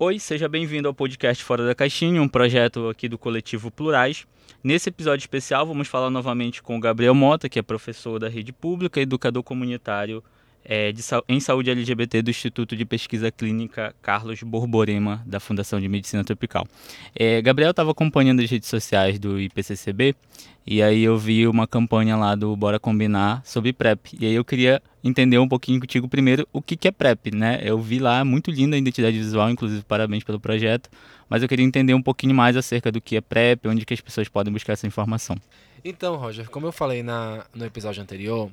Oi, seja bem-vindo ao podcast Fora da Caixinha, um projeto aqui do coletivo Plurais. Nesse episódio especial, vamos falar novamente com o Gabriel Mota, que é professor da rede pública, educador comunitário é, de, em saúde LGBT do Instituto de Pesquisa Clínica Carlos Borborema, da Fundação de Medicina Tropical. É, Gabriel estava acompanhando as redes sociais do IPCCB e aí eu vi uma campanha lá do Bora Combinar sobre PrEP. E aí eu queria entender um pouquinho contigo primeiro o que, que é PrEP, né? Eu vi lá, muito linda a identidade visual, inclusive parabéns pelo projeto, mas eu queria entender um pouquinho mais acerca do que é PrEP, onde que as pessoas podem buscar essa informação. Então, Roger, como eu falei na, no episódio anterior,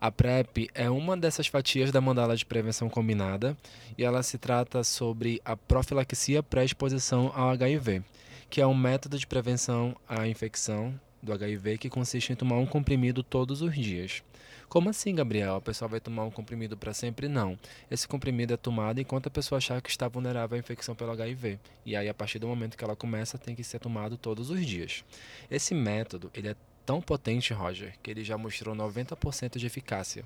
a PrEP é uma dessas fatias da mandala de prevenção combinada e ela se trata sobre a profilaxia pré-exposição ao HIV, que é um método de prevenção à infecção do HIV que consiste em tomar um comprimido todos os dias. Como assim, Gabriel? A pessoa vai tomar um comprimido para sempre? Não. Esse comprimido é tomado enquanto a pessoa achar que está vulnerável à infecção pelo HIV. E aí, a partir do momento que ela começa, tem que ser tomado todos os dias. Esse método, ele é tão potente, Roger, que ele já mostrou 90% de eficácia.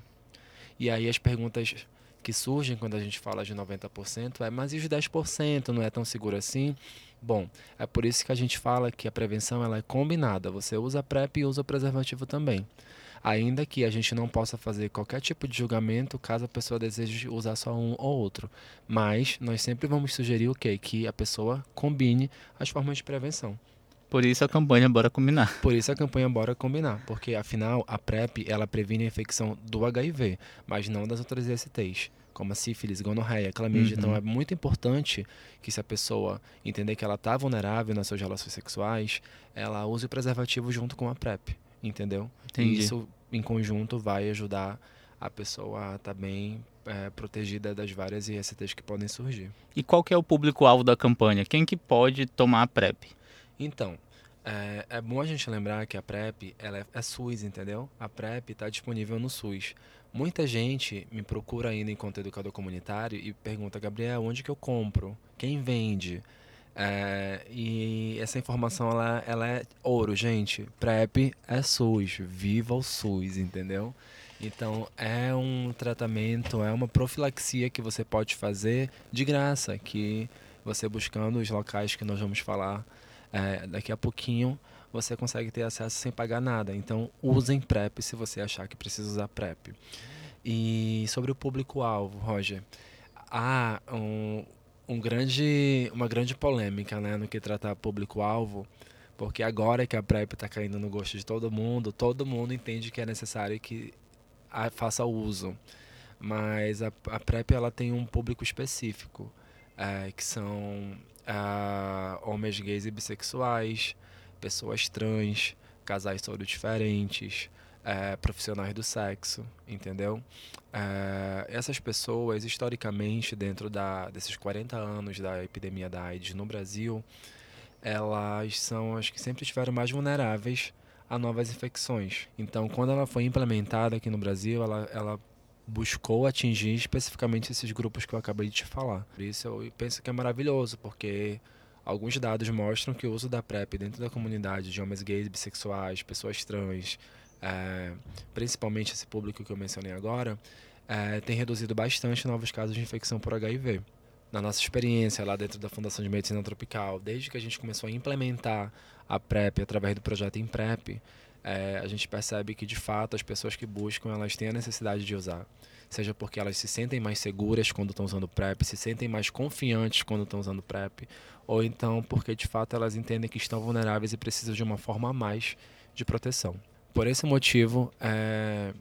E aí as perguntas que surgem quando a gente fala de 90% é, mas e os 10% não é tão seguro assim? Bom, é por isso que a gente fala que a prevenção ela é combinada. Você usa PrEP e usa o preservativo também. Ainda que a gente não possa fazer qualquer tipo de julgamento caso a pessoa deseje usar só um ou outro. Mas nós sempre vamos sugerir o quê? Que a pessoa combine as formas de prevenção. Por isso a campanha Bora Combinar. Por isso a campanha Bora Combinar, porque afinal a PrEP ela previne a infecção do HIV, mas não das outras ISTs, como a sífilis, gonorreia, clamídia. Então, uhum. Então é muito importante que se a pessoa entender que ela está vulnerável nas suas relações sexuais, ela use o preservativo junto com a PrEP, entendeu? Entendi. E isso em conjunto vai ajudar a pessoa a estar tá bem é, protegida das várias ISTs que podem surgir. E qual que é o público-alvo da campanha? Quem que pode tomar a PrEP? Então, é, é, bom a gente lembrar que a PrEP ela é, é SUS, entendeu? A PrEP está disponível no SUS. Muita gente me procura ainda enquanto educador comunitário e pergunta, Gabriel, onde que eu compro? Quem vende? É, e essa informação ela, ela é ouro, gente. PrEP é SUS, viva o SUS, entendeu? Então é um tratamento, é uma profilaxia que você pode fazer de graça, que você buscando os locais que nós vamos falar é, daqui a pouquinho você consegue ter acesso sem pagar nada. Então, usem PrEP se você achar que precisa usar PrEP. E sobre o público-alvo, Roger, há um, um grande, uma grande polêmica né, no que trata público-alvo, porque agora que a PrEP está caindo no gosto de todo mundo, todo mundo entende que é necessário que faça uso. Mas a, a PrEP ela tem um público específico, é, que são uh, homens gays e bissexuais, pessoas trans, casais todos diferentes, uh, profissionais do sexo, entendeu? Uh, essas pessoas, historicamente, dentro da, desses 40 anos da epidemia da AIDS no Brasil, elas são as que sempre estiveram mais vulneráveis a novas infecções. Então, quando ela foi implementada aqui no Brasil, ela, ela buscou atingir especificamente esses grupos que eu acabei de te falar. Por isso eu penso que é maravilhoso, porque alguns dados mostram que o uso da PrEP dentro da comunidade de homens gays, bissexuais, pessoas trans, é, principalmente esse público que eu mencionei agora, é, tem reduzido bastante novos casos de infecção por HIV. Na nossa experiência lá dentro da Fundação de Medicina Tropical, desde que a gente começou a implementar a PrEP através do projeto ImPrep, é, a gente percebe que de fato as pessoas que buscam elas têm a necessidade de usar seja porque elas se sentem mais seguras quando estão usando PrEP, se sentem mais confiantes quando estão usando PrEP, ou então porque de fato elas entendem que estão vulneráveis e precisam de uma forma a mais de proteção. Por esse motivo, é...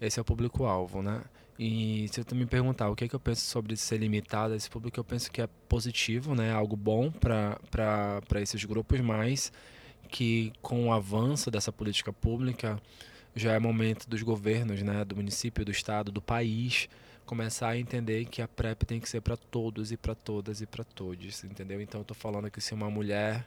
esse é o público-alvo, né? E se tu me perguntar o que, é que eu penso sobre ser limitado a esse público, eu penso que é positivo, né? Algo bom para esses grupos, mas que com o avanço dessa política pública já é momento dos governos, né, do município, do estado, do país começar a entender que a PrEP tem que ser para todos e para todas e para todos, entendeu? Então eu tô falando que se uma mulher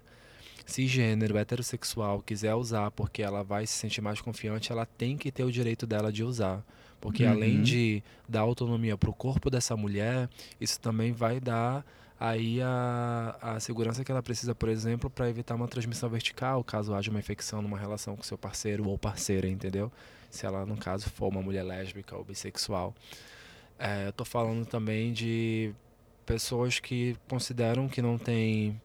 cisgênero, heterossexual quiser usar porque ela vai se sentir mais confiante, ela tem que ter o direito dela de usar. Porque uhum. além de dar autonomia para o corpo dessa mulher, isso também vai dar aí a, a segurança que ela precisa, por exemplo, para evitar uma transmissão vertical, caso haja uma infecção numa relação com seu parceiro ou parceira, entendeu? Se ela, no caso, for uma mulher lésbica ou bissexual. É, eu tô falando também de pessoas que consideram que não têm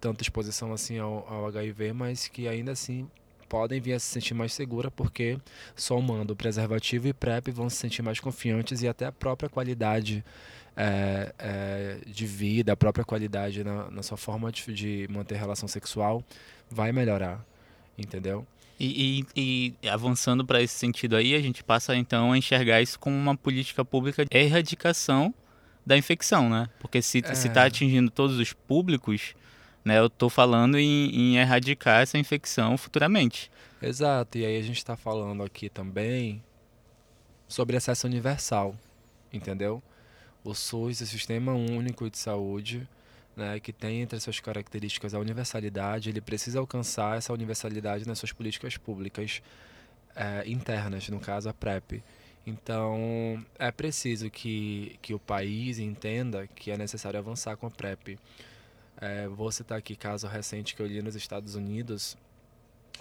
tanta exposição assim ao, ao HIV, mas que ainda assim podem vir a se sentir mais segura porque somando preservativo e PrEP vão se sentir mais confiantes e até a própria qualidade é, é, de vida, a própria qualidade na, na sua forma de, de, manter relação sexual vai melhorar, entendeu? E, e, e avançando para esse sentido aí, a gente passa então a enxergar isso como uma política pública de erradicação da infecção, né? Porque se é. está atingindo todos os públicos, né? Eu estou falando em, em, erradicar essa infecção futuramente. Exato. E aí a gente está falando aqui também sobre acesso universal, entendeu? O SUS, o Sistema Único de Saúde, né, que tem entre suas características a universalidade, ele precisa alcançar essa universalidade nas suas políticas públicas é, internas, no caso a PrEP. Então, é preciso que, que o país entenda que é necessário avançar com a PrEP. É, vou citar aqui caso recente que eu li nos Estados Unidos.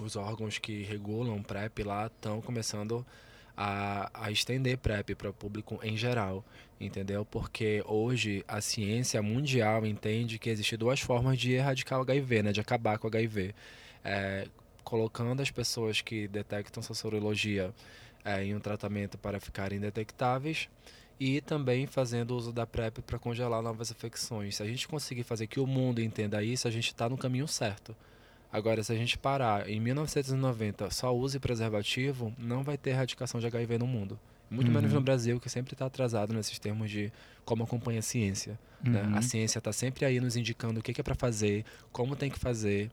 Os órgãos que regulam PrEP lá estão começando a, a estender PrEP para o público em geral, entendeu? Porque hoje a ciência mundial entende que existem duas formas de erradicar o HIV, né? De acabar com o HIV. É, colocando as pessoas que detectam sua sorologia é, em um tratamento para ficarem detectáveis e também fazendo uso da PrEP para congelar novas infecções. Se a gente conseguir fazer que o mundo entenda isso, a gente está no caminho certo. Agora, se a gente parar em 1990 só use preservativo, não vai ter erradicação de HIV no mundo. Muito uhum. menos no Brasil, que sempre está atrasado nesses termos de como acompanha a ciência. Uhum. Né? A ciência está sempre aí nos indicando o que, que é para fazer, como tem que fazer.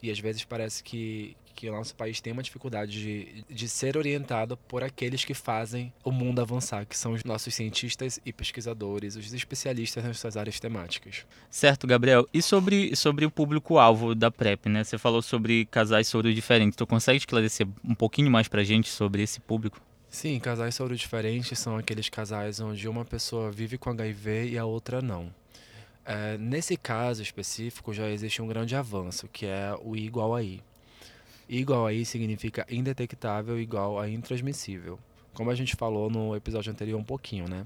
E às vezes parece que, que o nosso país tem uma dificuldade de, de ser orientado por aqueles que fazem o mundo avançar, que são os nossos cientistas e pesquisadores, os especialistas nas suas áreas temáticas. Certo, Gabriel. E sobre, sobre o público-alvo da PrEP, né? Você falou sobre casais soro diferentes. Tu consegue esclarecer um pouquinho mais pra gente sobre esse público? Sim, casais soro diferentes são aqueles casais onde uma pessoa vive com HIV e a outra não. É, nesse caso específico, já existe um grande avanço, que é o I igual a I. I igual a I significa indetectável igual a intransmissível. Como a gente falou no episódio anterior um pouquinho, né?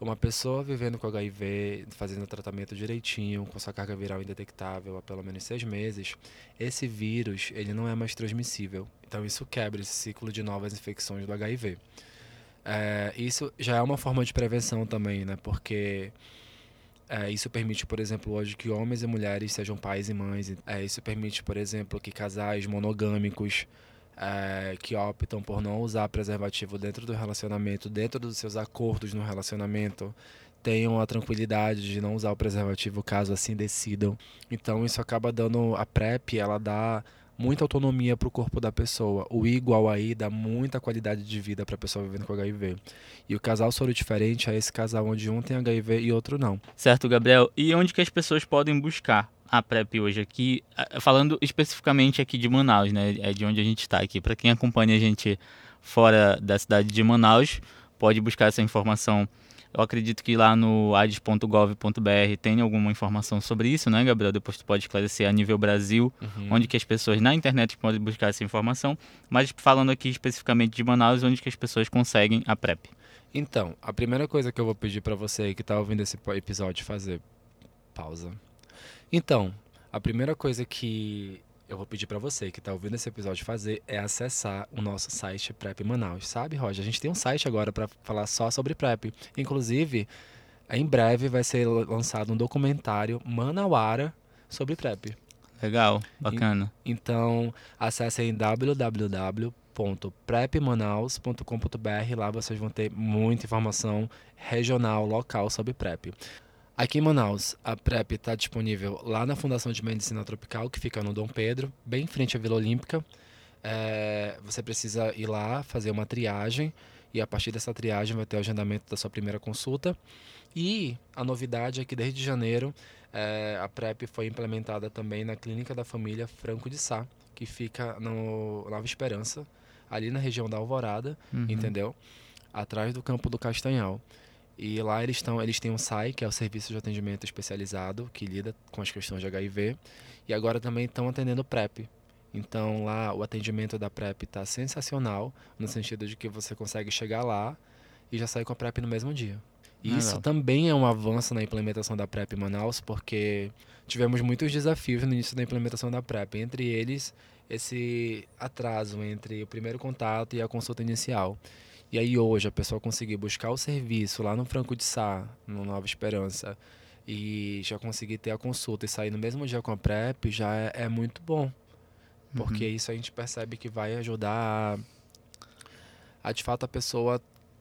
Uma pessoa vivendo com HIV, fazendo o tratamento direitinho, com sua carga viral indetectável há pelo menos seis meses, esse vírus ele não é mais transmissível. Então isso quebra esse ciclo de novas infecções do HIV. É, isso já é uma forma de prevenção também, né? Porque é, isso permite, por exemplo, hoje que homens e mulheres sejam pais e mães. É, isso permite, por exemplo, que casais monogâmicos é, que optam por não usar preservativo dentro do relacionamento, dentro dos seus acordos no relacionamento, tenham a tranquilidade de não usar o preservativo caso assim decidam. Então isso acaba dando a PrEP, ela dá muita autonomia para o corpo da pessoa. O igual a I dá muita qualidade de vida para a pessoa vivendo com HIV. E o casal soro diferente é esse casal onde um tem HIV e outro não. Certo, Gabriel. E onde que as pessoas podem buscar a PrEP hoje aqui? Falando especificamente aqui de Manaus, né? É de onde a gente está aqui. Para quem acompanha a gente fora da cidade de Manaus, pode buscar essa informação eu acredito que lá no ades.gov.br tem alguma informação sobre isso, né, Gabriel? Depois tu pode esclarecer a nível Brasil, uhum. onde que as pessoas na internet podem buscar essa informação. Mas falando aqui especificamente de Manaus, onde que as pessoas conseguem a PrEP? Então, a primeira coisa que eu vou pedir para você que está ouvindo esse episódio fazer pausa. Então, a primeira coisa que eu vou pedir para você que está ouvindo esse episódio fazer é acessar o nosso site Prep Manaus, sabe, Roger? A gente tem um site agora para falar só sobre Prep. Inclusive, em breve vai ser lançado um documentário manauara sobre Prep. Legal, bacana. E, então, acessem www.prepmanaus.com.br. Lá vocês vão ter muita informação regional, local sobre PrEP. Aqui em Manaus, a PrEP está disponível lá na Fundação de Medicina Tropical, que fica no Dom Pedro, bem em frente à Vila Olímpica. É, você precisa ir lá fazer uma triagem e a partir dessa triagem vai ter o agendamento da sua primeira consulta. E a novidade é que desde janeiro é, a PrEP foi implementada também na Clínica da Família Franco de Sá, que fica no Nova Esperança, ali na região da Alvorada, uhum. entendeu? Atrás do campo do Castanhal. E lá eles estão, eles têm um SAI, que é o Serviço de Atendimento Especializado, que lida com as questões de HIV, e agora também estão atendendo PrEP. Então lá o atendimento da PrEP está sensacional, no sentido de que você consegue chegar lá e já sair com a PrEP no mesmo dia. Isso Legal. também é um avanço na implementação da PrEP em Manaus, porque tivemos muitos desafios no início da implementação da PrEP, entre eles esse atraso entre o primeiro contato e a consulta inicial. E aí hoje a pessoa conseguir buscar o serviço lá no Franco de Sá, no Nova Esperança, e já conseguir ter a consulta e sair no mesmo dia com a PrEP já é, é muito bom. Porque Uhum. isso a gente percebe que vai ajudar a, a de fato a pessoa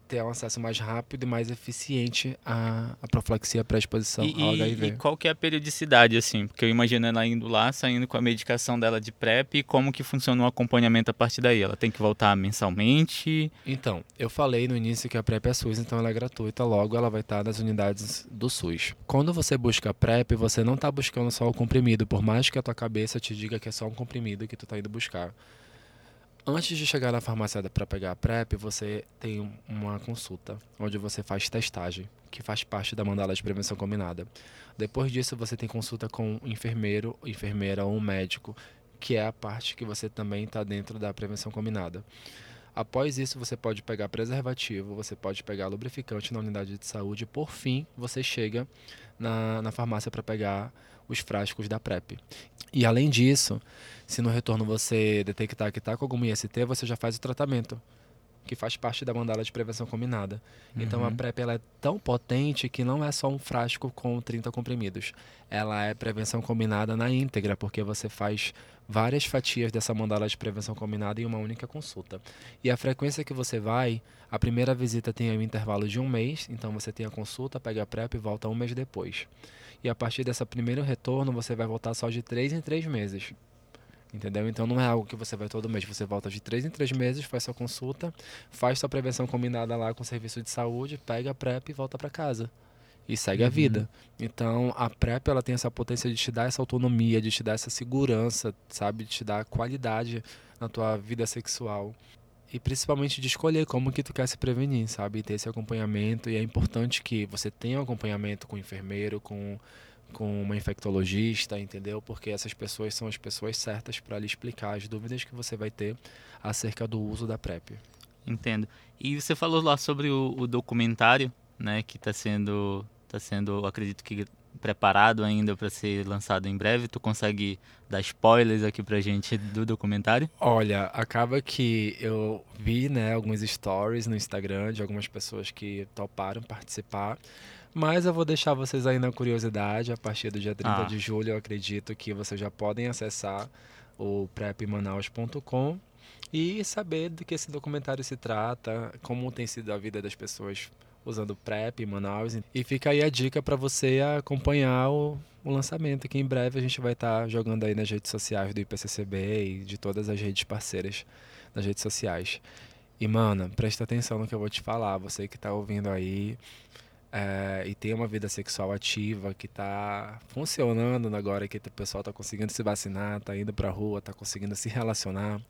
ter um acesso mais rápido e mais eficiente à, à profilaxia pré-exposição ao HIV. e qual que é a periodicidade, assim? Porque eu imagino ela indo lá, saindo com a medicação dela de PrEP, e como que funciona o acompanhamento a partir daí? Ela tem que voltar mensalmente? Então, eu falei no início que a PrEP é SUS, então ela é gratuita, logo ela vai estar nas unidades do SUS. Quando você busca PrEP, você não está buscando só o comprimido, por mais que a tua cabeça te diga que é só um comprimido que tu está indo buscar. Antes de chegar na farmácia para pegar a PrEP, você tem um- uma consulta, onde você faz testagem, que faz parte da mandala de prevenção combinada. Depois disso, você tem consulta com um enfermeiro, enfermeira ou um médico, que é a parte que você também está dentro da prevenção combinada. Após isso, você pode pegar preservativo, você pode pegar lubrificante na unidade de saúde. Por fim, você chega na, na farmácia para pegar os frascos da PrEP. E além disso, se no retorno você detectar que está com algum IST, você já faz o tratamento, que faz parte da mandala de prevenção combinada. Então a Uhum. PrEP ela é tão potente que não é só um frasco com 30 comprimidos. Ela é prevenção combinada na íntegra, porque você faz várias fatias dessa mandala de prevenção combinada em uma única consulta. E a frequência que você vai, a primeira visita tem um intervalo de um mês, então você tem a consulta, pega a PrEP e volta um mês depois. E a partir desse primeiro retorno, você vai voltar só de três em três meses. Entendeu? Então não é algo que você vai todo mês. Você volta de três em três meses, faz sua consulta, faz sua prevenção combinada lá com o serviço de saúde, pega a PrEP e volta para casa. E segue a Uhum. vida. Então a PrEP ela tem essa potência de te dar essa autonomia, de te dar essa segurança, sabe? De te dar qualidade na tua vida sexual. E principalmente de escolher como que tu quer se prevenir, sabe? E ter esse acompanhamento. E é importante que você tenha um acompanhamento com o enfermeiro, com com uma infectologista, entendeu? Porque essas pessoas são as pessoas certas para lhe explicar as dúvidas que você vai ter acerca do uso da PrEP. Entendo. E você falou lá sobre o, o documentário, né, que está sendo, tá sendo, acredito que preparado ainda para ser lançado em breve. Tu consegue dar spoilers aqui pra gente do documentário? Olha, acaba que eu vi, né, alguns stories no Instagram de algumas pessoas que toparam participar. Mas eu vou deixar vocês aí na curiosidade. A partir do dia 30 Ah. de julho, eu acredito que vocês já podem acessar o prepmanaus.com e saber do que esse documentário se trata, como tem sido a vida das pessoas usando PrEP em Manaus. E fica aí a dica para você acompanhar o, o lançamento, que em breve a gente vai estar jogando aí nas redes sociais do IPCCB e de todas as redes parceiras nas redes sociais. E, mano, presta atenção no que eu vou te falar. Você que tá ouvindo aí é, e tem uma vida sexual ativa, que tá funcionando agora, que o pessoal tá conseguindo se vacinar, tá indo pra rua, tá conseguindo se relacionar.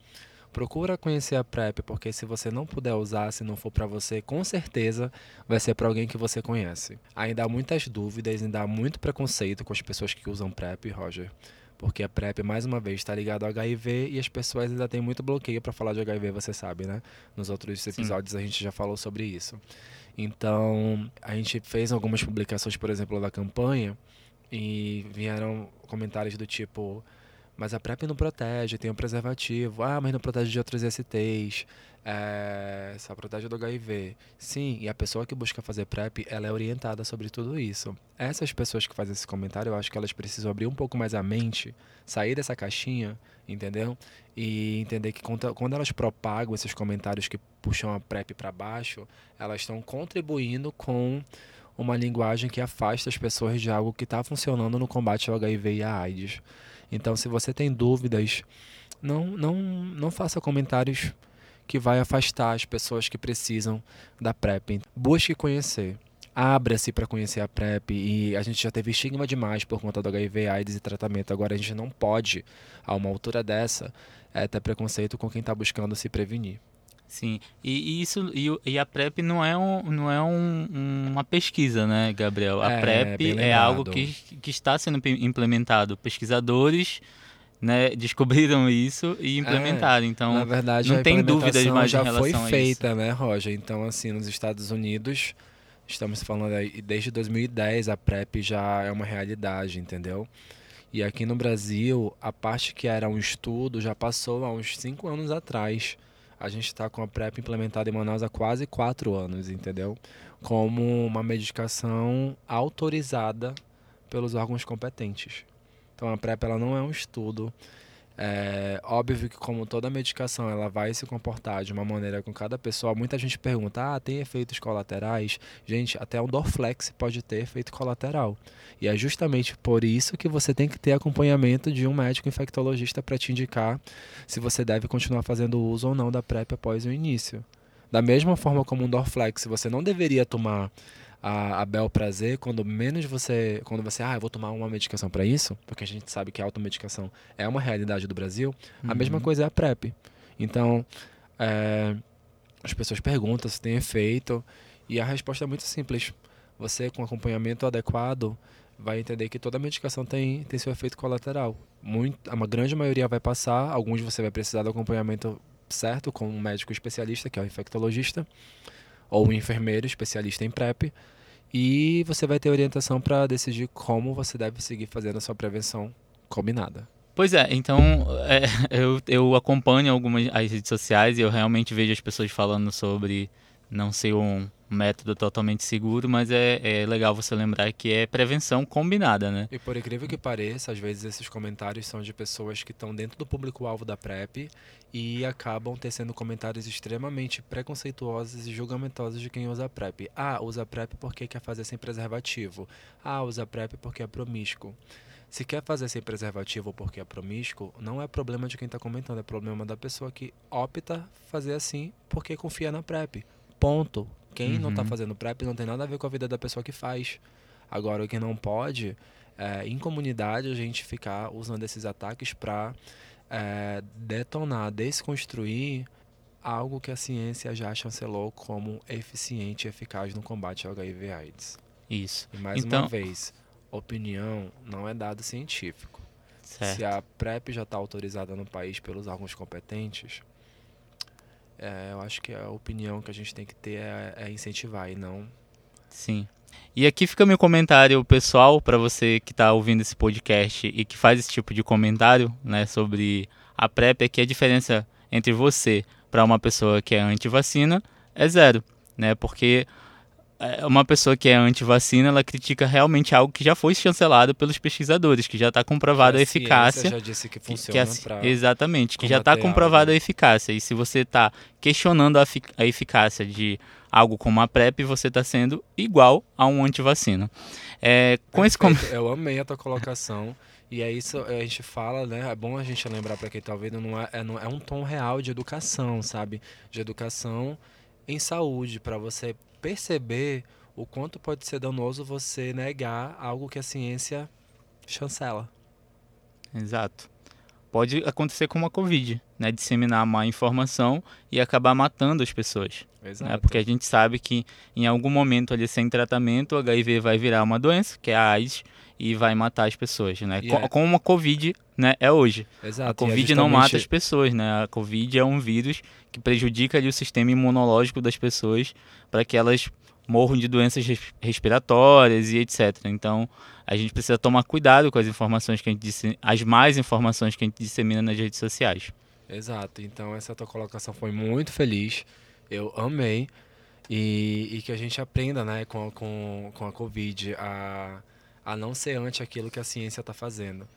Procura conhecer a PrEP, porque se você não puder usar, se não for para você, com certeza vai ser para alguém que você conhece. Ainda há muitas dúvidas, ainda há muito preconceito com as pessoas que usam PrEP, Roger. Porque a PrEP, mais uma vez, está ligado ao HIV e as pessoas ainda têm muito bloqueio para falar de HIV, você sabe, né? Nos outros episódios a gente já falou sobre isso. Então, a gente fez algumas publicações, por exemplo, da campanha e vieram comentários do tipo: mas a PrEP não protege, tem o preservativo. Ah, mas não protege de outros STs. É, só protege do HIV. Sim, e a pessoa que busca fazer PrEP, ela é orientada sobre tudo isso. Essas pessoas que fazem esse comentário, eu acho que elas precisam abrir um pouco mais a mente, sair dessa caixinha, entendeu? E entender que quando elas propagam esses comentários que puxam a PrEP para baixo, elas estão contribuindo com uma linguagem que afasta as pessoas de algo que está funcionando no combate ao HIV e à AIDS. Então, se você tem dúvidas, não, não, não faça comentários que vai afastar as pessoas que precisam da PrEP. Busque conhecer. Abra-se para conhecer a PrEP e a gente já teve estigma demais por conta do HIV, AIDS e tratamento. Agora a gente não pode, a uma altura dessa, é, ter preconceito com quem está buscando se prevenir. Sim, e, e isso e, e a PrEP não é, um, não é um- uma pesquisa, né, Gabriel? A É, PrEP é algo que, que está sendo implementado. Pesquisadores né, descobriram isso e implementaram. Na então, verdade, não tem dúvidas mais em já relação foi a isso. feita, né, Roger? Então, assim, nos Estados Unidos Estamos falando aí, desde 2010 a PrEP já é uma realidade, entendeu? E aqui no Brasil, a parte que era um estudo já passou há uns cinco anos atrás. A gente está com a PrEP implementada em Manaus há quase quatro anos, entendeu? Como uma medicação autorizada pelos órgãos competentes. Então a PrEP ela não é um estudo, é óbvio que como toda medicação ela vai se comportar de uma maneira com cada pessoa. Muita gente pergunta, ah, tem efeitos colaterais? Gente, até o Dorflex pode ter efeito colateral. E é justamente por isso que você tem que ter acompanhamento de um médico infectologista para te indicar se você deve continuar fazendo uso ou não da PrEP após o início. Da mesma forma como um Dorflex, você não deveria tomar a, a bel prazer quando menos você quando você ah eu vou tomar uma medicação para isso porque a gente sabe que a automedicação é uma realidade do Brasil uhum. a mesma uhum. coisa é a prep então é, as pessoas perguntam se tem efeito e a resposta é muito simples você com acompanhamento adequado vai entender que toda medicação tem tem seu efeito colateral muito a grande maioria vai passar alguns você vai precisar do acompanhamento certo com um médico especialista que é o infectologista ou um enfermeiro especialista em PrEP. E você vai ter orientação para decidir como você deve seguir fazendo a sua prevenção combinada. Pois é, então é, eu, eu acompanho algumas as redes sociais e eu realmente vejo as pessoas falando sobre não ser um método totalmente seguro, mas é, é legal você lembrar que é prevenção combinada, né? E por incrível que pareça, às vezes esses comentários são de pessoas que estão dentro do público-alvo da PrEP e acabam tecendo comentários extremamente preconceituosos e julgamentosos de quem usa PrEP. Ah, usa PrEP porque quer fazer sem preservativo. Ah, usa PrEP porque é promíscuo. Se quer fazer sem preservativo porque é promíscuo, não é problema de quem está comentando, é problema da pessoa que opta fazer assim porque confia na PrEP. Ponto. Quem uhum. não está fazendo PrEP não tem nada a ver com a vida da pessoa que faz. Agora, o que não pode é, em comunidade, a gente ficar usando esses ataques para é, detonar, desconstruir algo que a ciência já chancelou como eficiente e eficaz no combate ao HIV/AIDS. Isso. E mais então... uma vez, opinião não é dado científico. Certo. Se a PrEP já está autorizada no país pelos órgãos competentes, é, eu acho que a opinião que a gente tem que ter é, é incentivar e não. Sim. E aqui fica meu comentário pessoal para você que está ouvindo esse podcast e que faz esse tipo de comentário, né, sobre a PrEP, é que a diferença entre você para uma pessoa que é anti-vacina é zero, né? Porque é, uma pessoa que é anti-vacina, ela critica realmente algo que já foi chancelado pelos pesquisadores, que já está comprovada a, a eficácia. já disse que funciona. Que, a, exatamente, que já está comprovada a eficácia. E se você está questionando a, a, eficácia de algo como a PrEP, você está sendo igual a um anti-vacina. É, com esse com... Eu amei a tua colocação. E é isso, a gente fala, né? É bom a gente lembrar para quem está ouvindo, não é, é, não é um tom real de educação, sabe? De educação em saúde, para você perceber o quanto pode ser danoso você negar algo que a ciência chancela. Exato. Pode acontecer com a Covid, né? Disseminar má informação e acabar matando as pessoas. Né? Exato. Né? Porque a gente sabe que em algum momento ali sem tratamento, o HIV vai virar uma doença, que é a AIDS, e vai matar as pessoas, né? Yeah. É como a Covid né, é hoje. Exato. A Covid é justamente... não mata as pessoas, né? A Covid é um vírus que prejudica ali, o sistema imunológico das pessoas para que elas morram de doenças respiratórias e etc. Então, a gente precisa tomar cuidado com as informações que a gente disse, as mais informações que a gente dissemina nas redes sociais. Exato. Então, essa tua colocação foi muito feliz. Eu amei. E, e que a gente aprenda, né, com, com, com a Covid, a a não ser ante aquilo que a ciência está fazendo.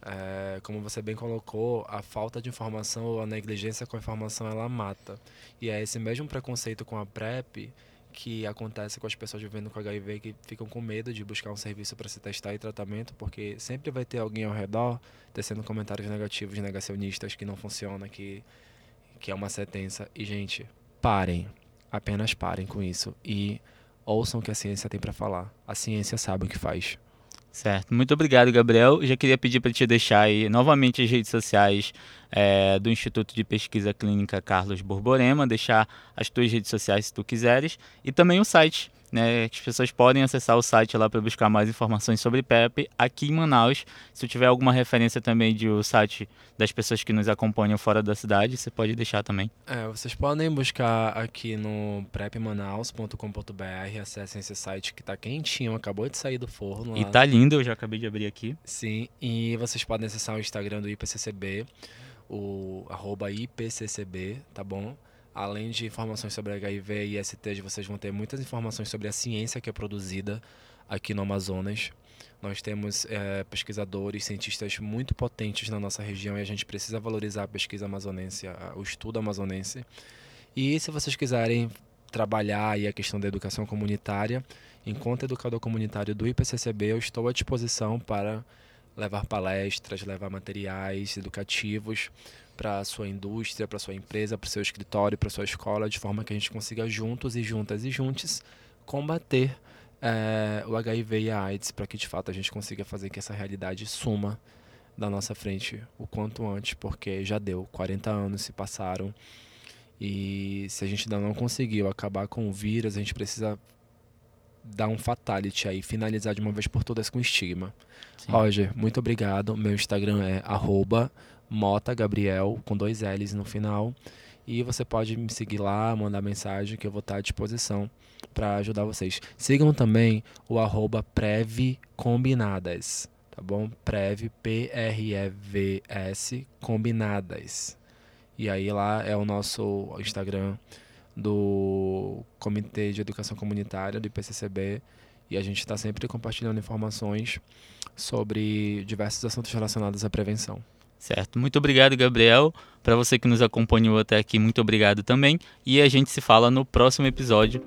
É, como você bem colocou, a falta de informação ou a negligência com a informação ela mata. E é esse mesmo preconceito com a PrEP que acontece com as pessoas vivendo com HIV que ficam com medo de buscar um serviço para se testar e tratamento, porque sempre vai ter alguém ao redor tecendo comentários negativos, negacionistas, que não funciona, que, que é uma sentença. E, gente, parem. Apenas parem com isso. E ouçam o que a ciência tem para falar. A ciência sabe o que faz. Certo. Muito obrigado, Gabriel. Já queria pedir para te deixar aí novamente as redes sociais é, do Instituto de Pesquisa Clínica Carlos Borborema, deixar as tuas redes sociais se tu quiseres, e também o site né, as pessoas podem acessar o site lá para buscar mais informações sobre PEP aqui em Manaus. Se tiver alguma referência também de o site das pessoas que nos acompanham fora da cidade, você pode deixar também. É, vocês podem buscar aqui no prepmanaus.com.br, acessem esse site que está quentinho, acabou de sair do forno. Lá. E tá lindo, eu já acabei de abrir aqui. Sim, e vocês podem acessar o Instagram do IPCCB, o arroba IPCCB, tá bom? Além de informações sobre HIV e ISTs, vocês vão ter muitas informações sobre a ciência que é produzida aqui no Amazonas. Nós temos é, pesquisadores, cientistas muito potentes na nossa região e a gente precisa valorizar a pesquisa amazonense, o estudo amazonense. E se vocês quiserem trabalhar aí a questão da educação comunitária, enquanto educador comunitário do IPCCB, eu estou à disposição para levar palestras, levar materiais educativos para a sua indústria, para a sua empresa, para o seu escritório, para a sua escola, de forma que a gente consiga juntos e juntas e juntos combater é, o HIV e a AIDS, para que de fato a gente consiga fazer que essa realidade suma da nossa frente o quanto antes, porque já deu, 40 anos se passaram e se a gente ainda não conseguiu acabar com o vírus, a gente precisa dar um fatality aí, finalizar de uma vez por todas com estigma. Sim. Roger, muito obrigado. Meu Instagram é arroba Mota Gabriel, com dois L's no final. E você pode me seguir lá, mandar mensagem que eu vou estar à disposição para ajudar vocês. Sigam também o arroba Prev Combinadas, tá bom? Prev, P-R-E-V-S, Combinadas. E aí lá é o nosso Instagram do Comitê de Educação Comunitária do IPCCB e a gente está sempre compartilhando informações sobre diversos assuntos relacionados à prevenção. Certo. Muito obrigado, Gabriel. Para você que nos acompanhou até aqui, muito obrigado também. E a gente se fala no próximo episódio